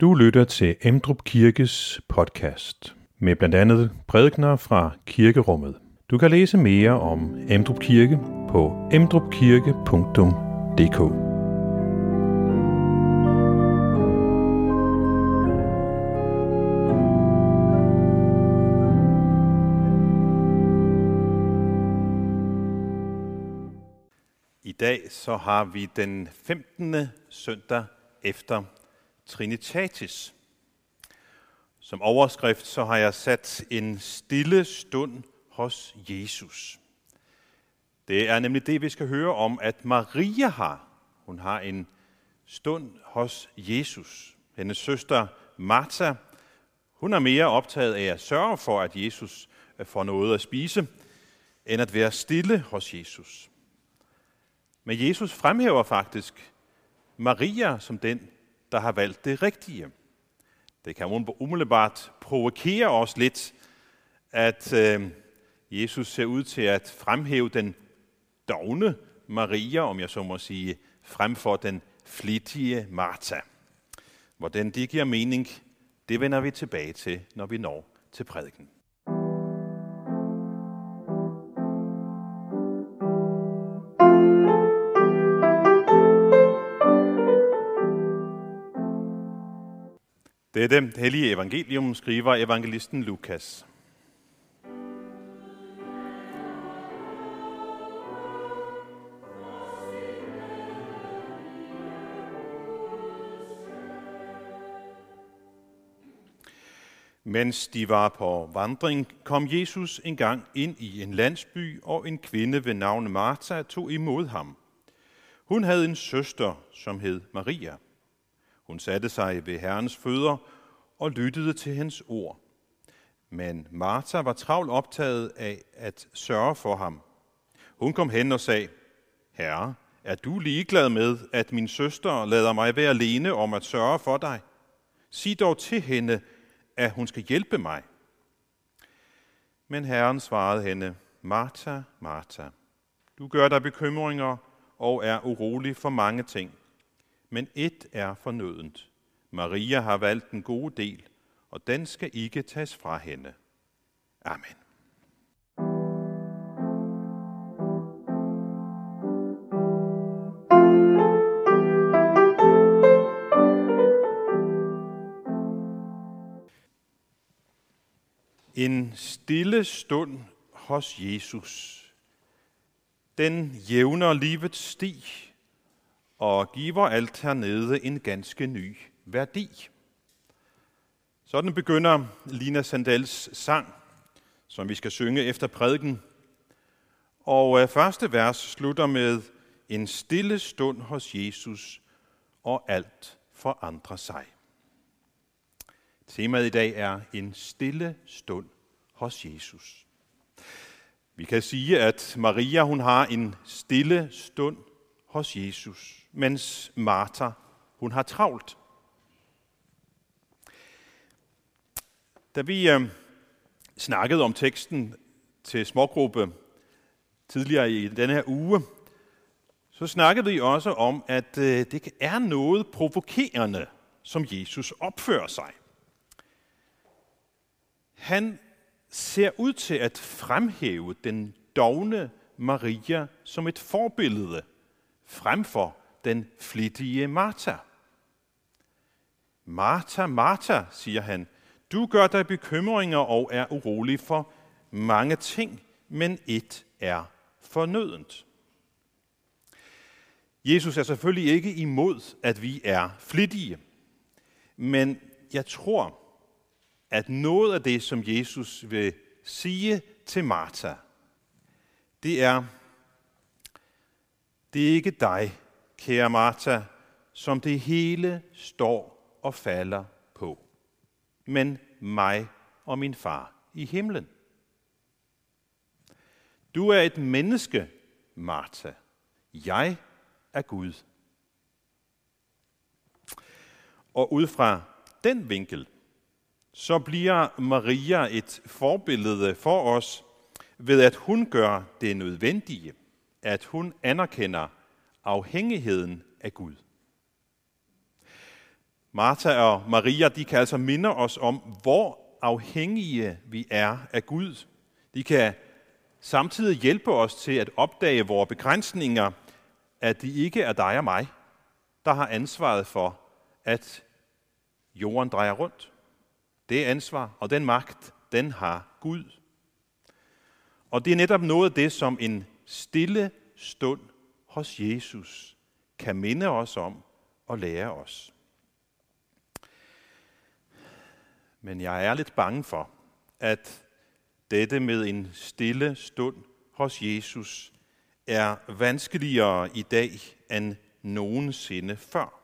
Du lytter til Emdrup Kirkes podcast med blandt andet prædikner fra kirkerummet. Du kan læse mere om Emdrup Kirke på emdrupkirke.dk. I dag så har vi den 15. søndag efter Trinitatis. Som overskrift så har jeg sat en stille stund hos Jesus. Det er nemlig det, vi skal høre om, at Maria har. Hun har en stund hos Jesus. Hendes søster Martha, hun er mere optaget af at sørge for, at Jesus øh, får noget at spise, end at være stille hos Jesus. Men Jesus fremhæver faktisk Maria som den, der har valgt det rigtige. Det kan umiddelbart provokere os lidt, at øh, Jesus ser ud til at fremhæve den dogne Maria, om jeg så må sige, frem for den flittige Martha. Hvordan det giver mening, det vender vi tilbage til, når vi når til prædiken. Det hellige evangelium skriver evangelisten Lukas. Mens de var på vandring, kom Jesus engang ind i en landsby, og en kvinde ved navn Martha tog imod ham. Hun havde en søster, som hed Maria. Hun satte sig ved Herrens fødder og lyttede til hans ord. Men Martha var travlt optaget af at sørge for ham. Hun kom hen og sagde, Herre, er du ligeglad med, at min søster lader mig være alene om at sørge for dig? Sig dog til hende, at hun skal hjælpe mig. Men Herren svarede hende, Martha, Martha, du gør dig bekymringer og er urolig for mange ting – men et er fornødent. Maria har valgt den gode del, og den skal ikke tages fra hende. Amen. En stille stund hos Jesus. Den jævner livets sti og giver alt hernede en ganske ny værdi. Sådan begynder Lina Sandals sang, som vi skal synge efter prædiken. Og øh, første vers slutter med en stille stund hos Jesus, og alt forandrer sig. Temaet i dag er en stille stund hos Jesus. Vi kan sige, at Maria hun har en stille stund hos Jesus mens Martha, hun har travlt. Da vi øh, snakkede om teksten til smågruppe tidligere i denne her uge, så snakkede vi også om, at øh, det er noget provokerende, som Jesus opfører sig. Han ser ud til at fremhæve den dogne Maria som et forbillede frem for den flittige Martha. Martha, Martha, siger han, du gør dig bekymringer og er urolig for mange ting, men et er fornødent. Jesus er selvfølgelig ikke imod, at vi er flittige, men jeg tror, at noget af det, som Jesus vil sige til Martha, det er, det er ikke dig, kære Martha, som det hele står og falder på, men mig og min far i himlen. Du er et menneske, Martha. Jeg er Gud. Og ud fra den vinkel, så bliver Maria et forbillede for os ved, at hun gør det nødvendige, at hun anerkender afhængigheden af Gud. Martha og Maria, de kan altså minde os om, hvor afhængige vi er af Gud. De kan samtidig hjælpe os til at opdage vores begrænsninger, at de ikke er dig og mig, der har ansvaret for, at jorden drejer rundt. Det ansvar og den magt, den har Gud. Og det er netop noget af det, som en stille stund hos Jesus kan minde os om og lære os. Men jeg er lidt bange for, at dette med en stille stund hos Jesus er vanskeligere i dag end nogensinde før.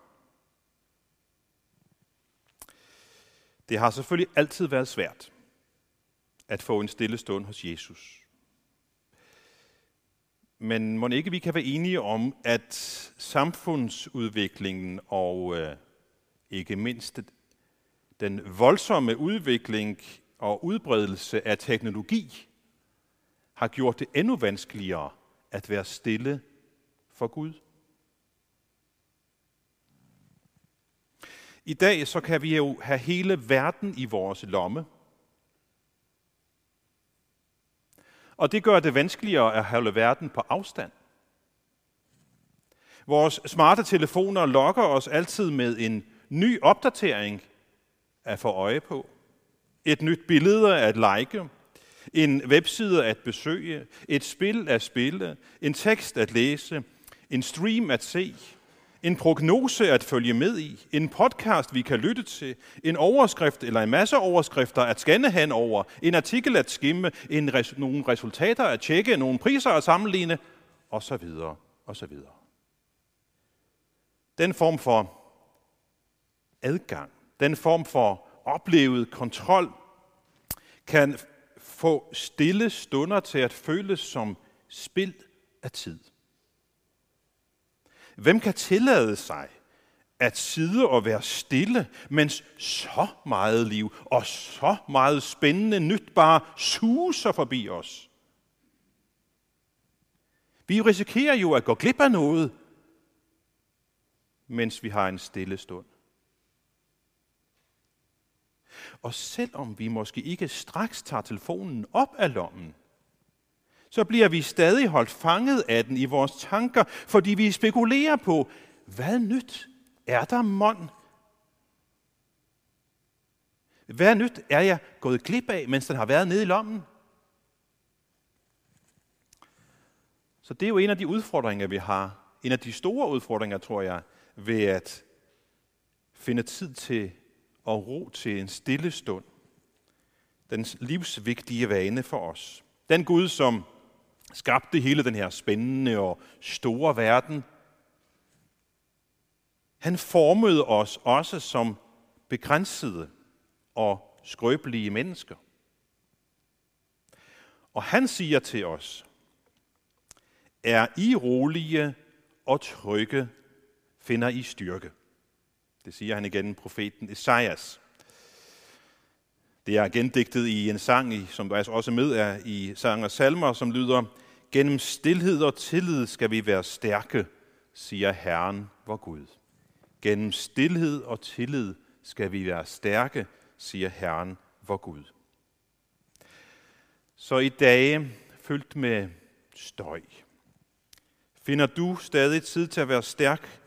Det har selvfølgelig altid været svært at få en stille stund hos Jesus. Men må ikke vi kan være enige om, at samfundsudviklingen og øh, ikke mindst den voldsomme udvikling og udbredelse af teknologi har gjort det endnu vanskeligere at være stille for Gud. I dag så kan vi jo have hele verden i vores lomme. Og det gør det vanskeligere at holde verden på afstand. Vores smarte telefoner lokker os altid med en ny opdatering at få øje på. Et nyt billede at like, en webside at besøge, et spil at spille, en tekst at læse, en stream at se, en prognose at følge med i, en podcast, vi kan lytte til, en overskrift eller en masse overskrifter at scanne hen over, en artikel at skimme, en res- nogle resultater at tjekke, nogle priser at sammenligne, osv. osv. Den form for adgang, den form for oplevet kontrol, kan få stille stunder til at føles som spild af tid. Hvem kan tillade sig at sidde og være stille, mens så meget liv og så meget spændende nyt bare suser forbi os? Vi risikerer jo at gå glip af noget, mens vi har en stille stund. Og selvom vi måske ikke straks tager telefonen op af lommen, så bliver vi stadig holdt fanget af den i vores tanker, fordi vi spekulerer på, hvad nyt er der mond? Hvad nyt er jeg gået glip af, mens den har været nede i lommen? Så det er jo en af de udfordringer, vi har. En af de store udfordringer, tror jeg, ved at finde tid til og ro til en stille stund. Den livsvigtige vane for os. Den Gud, som skabte hele den her spændende og store verden, han formede os også som begrænsede og skrøbelige mennesker. Og han siger til os, er I rolige og trygge, finder I styrke. Det siger han igen, profeten Esajas. Det er gendigtet i en sang, som der også med er i sang og salmer, som lyder, Gennem stillhed og tillid skal vi være stærke, siger Herren, vor Gud. Gennem stillhed og tillid skal vi være stærke, siger Herren, vor Gud. Så i dage fyldt med støj, finder du stadig tid til at være stærk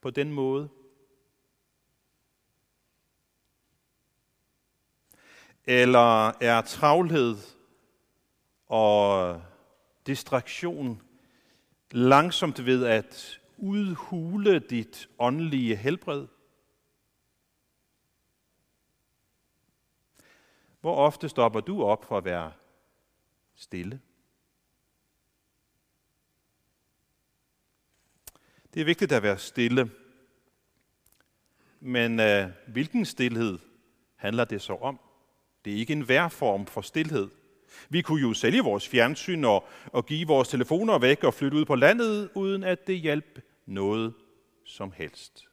på den måde? Eller er travlhed og distraktion langsomt ved at udhule dit åndelige helbred? Hvor ofte stopper du op for at være stille? Det er vigtigt at være stille. Men øh, hvilken stillhed handler det så om? Det er ikke en værform for stillhed. Vi kunne jo sælge vores fjernsyn og, og give vores telefoner væk og flytte ud på landet, uden at det hjalp noget som helst.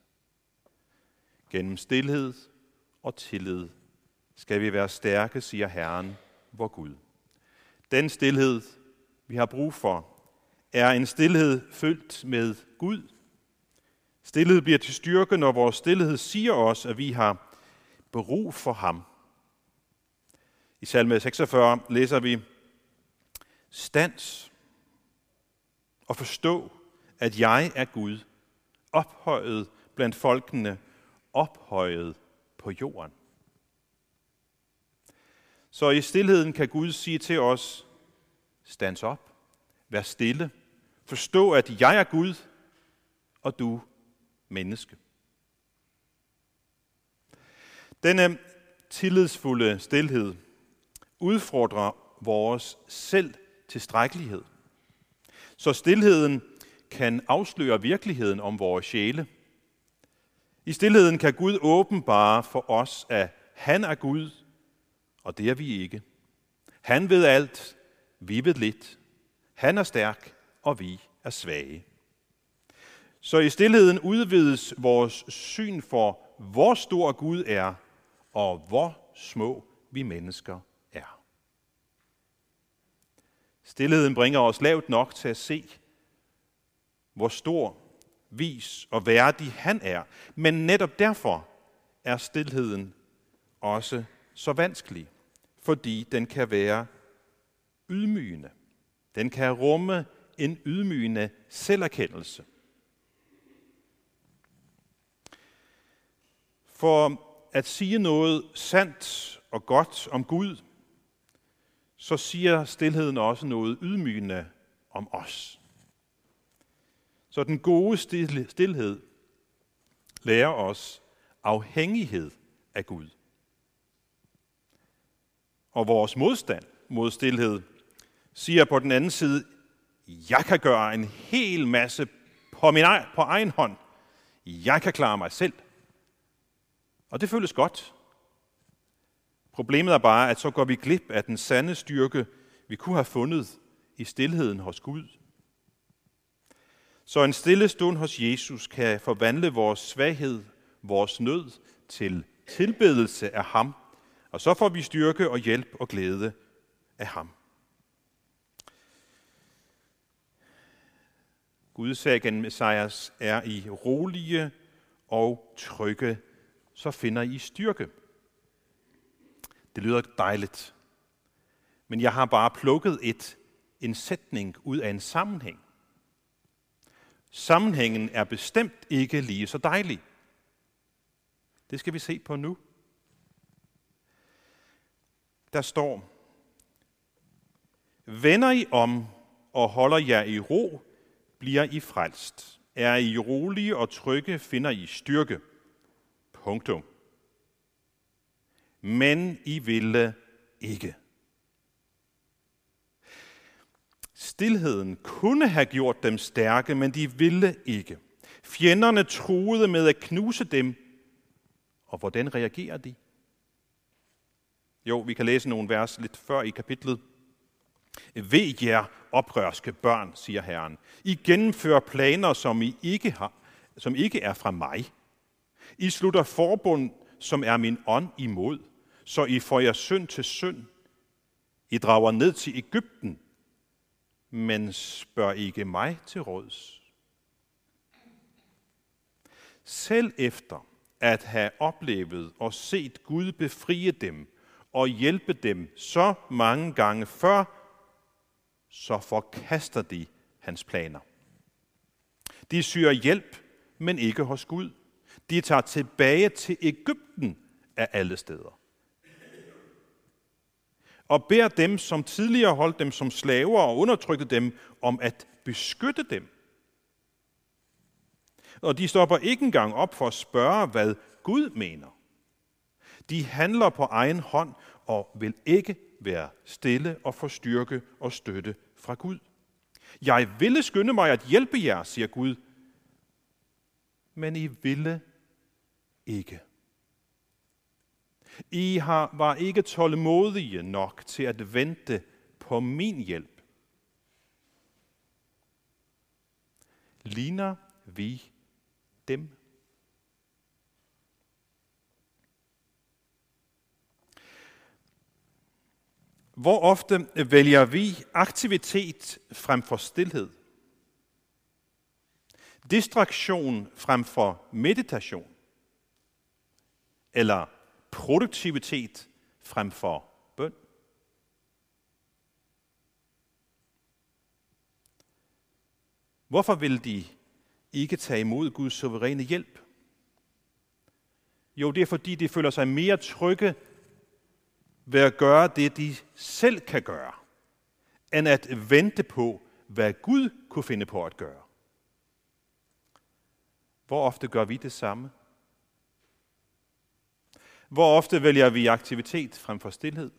Gennem stillhed og tillid skal vi være stærke, siger Herren, vor Gud. Den stillhed, vi har brug for, er en stillhed fyldt med Gud. Stillhed bliver til styrke, når vores stillhed siger os, at vi har brug for ham. I salme 46 læser vi, Stans og forstå, at jeg er Gud, ophøjet blandt folkene, ophøjet på jorden. Så i stillheden kan Gud sige til os, stands op, vær stille, forstå, at jeg er Gud, og du menneske. Denne tillidsfulde stillhed udfordrer vores selv tilstrækkelighed. Så stillheden kan afsløre virkeligheden om vores sjæle. I stillheden kan Gud åbenbare for os, at han er Gud, og det er vi ikke. Han ved alt, vi ved lidt. Han er stærk, og vi er svage. Så i stillheden udvides vores syn for, hvor stor Gud er, og hvor små vi mennesker. Stilheden bringer os lavt nok til at se, hvor stor, vis og værdig han er. Men netop derfor er stilheden også så vanskelig, fordi den kan være ydmygende. Den kan rumme en ydmygende selverkendelse. For at sige noget sandt og godt om Gud, så siger stilheden også noget ydmygende om os. Så den gode stillhed lærer os afhængighed af Gud. Og vores modstand mod stillhed siger på den anden side, jeg kan gøre en hel masse på, min egen, på egen hånd. Jeg kan klare mig selv. Og det føles godt. Problemet er bare, at så går vi glip af den sande styrke, vi kunne have fundet i stillheden hos Gud. Så en stille stund hos Jesus kan forvandle vores svaghed, vores nød til tilbedelse af ham, og så får vi styrke og hjælp og glæde af ham. Gud sagde gennem Messias, er I rolige og trygge så finder I styrke. Det lyder dejligt. Men jeg har bare plukket et, en sætning ud af en sammenhæng. Sammenhængen er bestemt ikke lige så dejlig. Det skal vi se på nu. Der står, Vender I om og holder jer i ro, bliver I frelst. Er I rolige og trygge, finder I styrke. Punktum. Men I ville ikke. Stilheden kunne have gjort dem stærke, men de ville ikke. Fjenderne truede med at knuse dem, og hvordan reagerer de? Jo, vi kan læse nogle vers lidt før i kapitlet. Ved jer, oprørske børn, siger Herren. I gennemfører planer, som I ikke, har, som ikke er fra mig. I slutter forbund, som er min ånd imod, så I får jer synd til synd. I drager ned til Ægypten, men spørg ikke mig til råds. Selv efter at have oplevet og set Gud befrie dem og hjælpe dem så mange gange før, så forkaster de hans planer. De søger hjælp, men ikke hos Gud. De tager tilbage til Ægypten af alle steder. Og beder dem, som tidligere holdt dem som slaver og undertrykte dem, om at beskytte dem. Og de stopper ikke engang op for at spørge, hvad Gud mener. De handler på egen hånd og vil ikke være stille og få styrke og støtte fra Gud. Jeg ville skynde mig at hjælpe jer, siger Gud, men I ville ikke. I har, var ikke tålmodige nok til at vente på min hjælp. Ligner vi dem? Hvor ofte vælger vi aktivitet frem for stillhed? Distraktion frem for meditation. Eller produktivitet frem for bøn. Hvorfor vil de ikke tage imod Guds suveræne hjælp? Jo, det er fordi, de føler sig mere trygge ved at gøre det, de selv kan gøre, end at vente på, hvad Gud kunne finde på at gøre. Hvor ofte gør vi det samme? Hvor ofte vælger vi aktivitet frem for stillhed?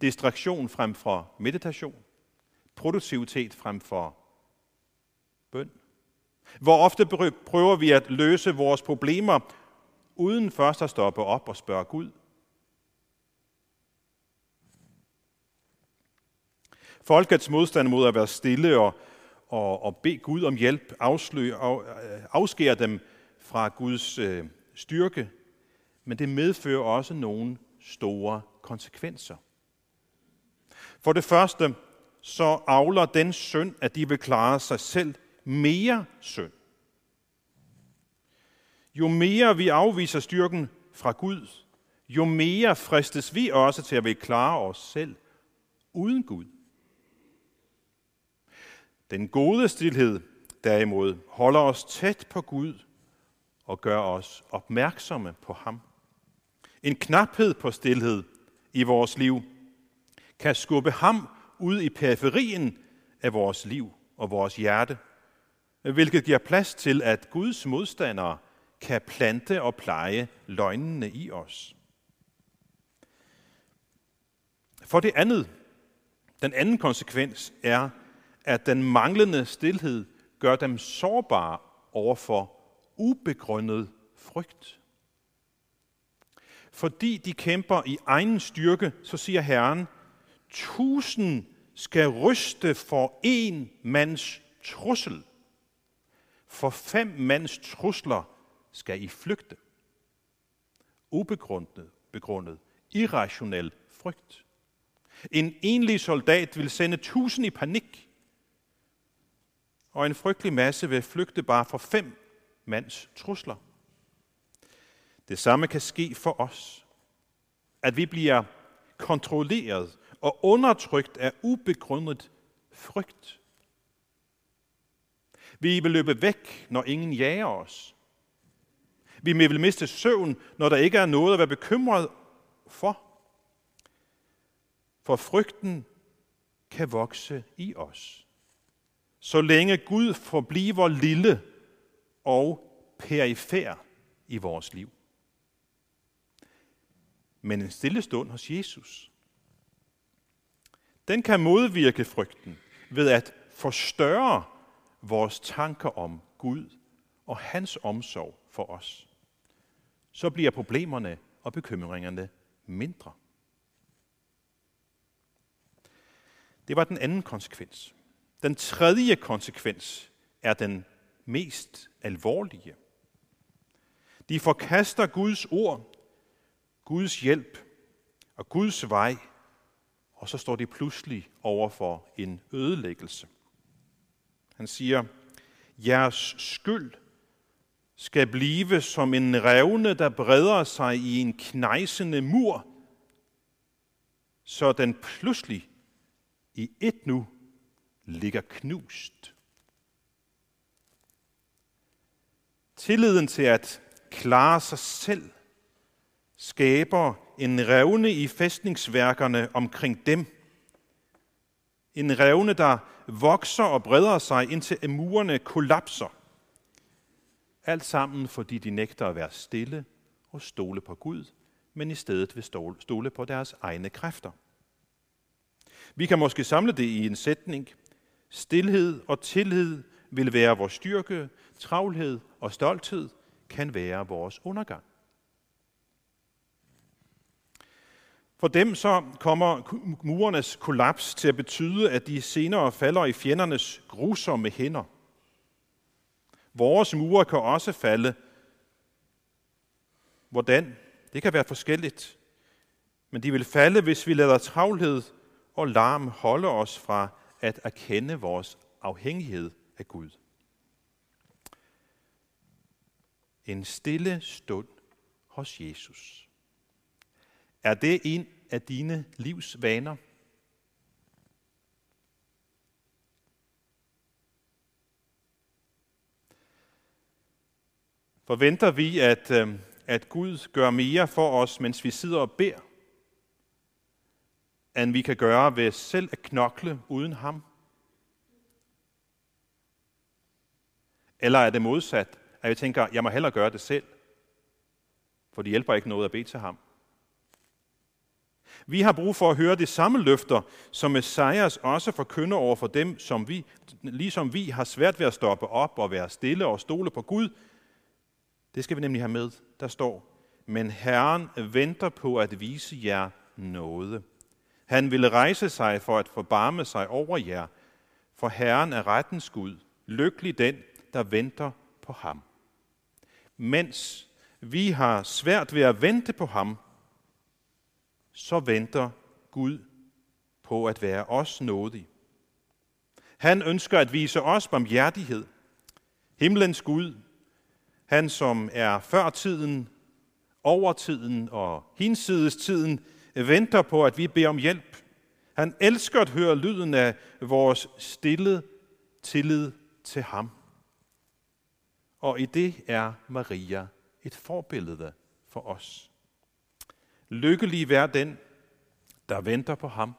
Distraktion frem for meditation? Produktivitet frem for bøn? Hvor ofte prøver vi at løse vores problemer, uden først at stoppe op og spørge Gud? Folkets modstand mod at være stille og, og, og bede Gud om hjælp afslører, af, afskærer dem fra Guds øh, styrke, men det medfører også nogle store konsekvenser. For det første, så avler den synd, at de vil klare sig selv mere synd. Jo mere vi afviser styrken fra Gud, jo mere fristes vi også til at vil klare os selv uden Gud. Den gode stillhed derimod holder os tæt på Gud og gør os opmærksomme på ham. En knaphed på stillhed i vores liv kan skubbe ham ud i periferien af vores liv og vores hjerte, hvilket giver plads til, at Guds modstandere kan plante og pleje løgnene i os. For det andet, den anden konsekvens er, at den manglende stillhed gør dem sårbare overfor ubegrundet frygt. Fordi de kæmper i egen styrke, så siger Herren, tusind skal ryste for en mands trussel. For fem mands trusler skal I flygte. Ubegrundet, begrundet, irrationel frygt. En enlig soldat vil sende tusind i panik, og en frygtelig masse vil flygte bare for fem mands trusler. Det samme kan ske for os, at vi bliver kontrolleret og undertrykt af ubegrundet frygt. Vi vil løbe væk, når ingen jager os. Vi vil miste søvn, når der ikke er noget at være bekymret for. For frygten kan vokse i os. Så længe Gud forbliver lille og perifær i vores liv. Men en stille stund hos Jesus, den kan modvirke frygten ved at forstørre vores tanker om Gud og hans omsorg for os. Så bliver problemerne og bekymringerne mindre. Det var den anden konsekvens. Den tredje konsekvens er den mest alvorlige. De forkaster Guds ord, Guds hjælp og Guds vej, og så står de pludselig over for en ødelæggelse. Han siger, jeres skyld skal blive som en revne, der breder sig i en knejsende mur, så den pludselig i et nu ligger knust. Tilliden til at klare sig selv skaber en revne i fæstningsværkerne omkring dem. En revne, der vokser og breder sig, indtil murene kollapser. Alt sammen, fordi de nægter at være stille og stole på Gud, men i stedet vil stole på deres egne kræfter. Vi kan måske samle det i en sætning. Stilhed og tillid vil være vores styrke, travlhed og stolthed kan være vores undergang. For dem så kommer murernes kollaps til at betyde, at de senere falder i fjendernes grusomme hænder. Vores mure kan også falde. Hvordan? Det kan være forskelligt. Men de vil falde, hvis vi lader travlhed og larm holde os fra at erkende vores afhængighed af Gud. En stille stund hos Jesus. Er det en af dine livs vaner? Forventer vi, at, øh, at Gud gør mere for os, mens vi sidder og beder, end vi kan gøre ved selv at knokle uden ham? Eller er det modsat, at jeg tænker, jeg må hellere gøre det selv, for det hjælper ikke noget at bede til ham? Vi har brug for at høre de samme løfter, som Messias også forkynder over for dem, som vi, ligesom vi har svært ved at stoppe op og være stille og stole på Gud. Det skal vi nemlig have med. Der står, men Herren venter på at vise jer noget. Han ville rejse sig for at forbarme sig over jer, for Herren er rettens Gud. Lykkelig den, der venter på ham. Mens vi har svært ved at vente på ham, så venter Gud på at være os nådig. Han ønsker at vise os barmhjertighed. Himlens Gud, han som er før tiden, over tiden og hinsides tiden, venter på, at vi beder om hjælp. Han elsker at høre lyden af vores stille tillid til ham. Og i det er Maria et forbillede for os. Lykkelig vær den, der venter på ham,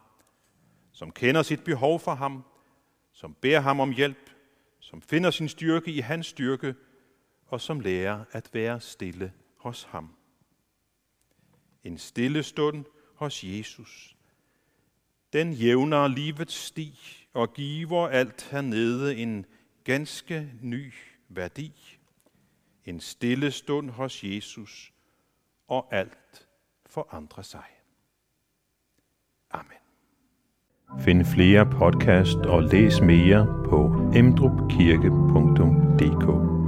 som kender sit behov for ham, som beder ham om hjælp, som finder sin styrke i hans styrke, og som lærer at være stille hos ham. En stille stund hos Jesus. Den jævner livets sti og giver alt hernede en ganske ny værdi. En stille stund hos Jesus, og alt forandre sig. Amen. Find flere podcast og læs mere på emdrupkirke.dk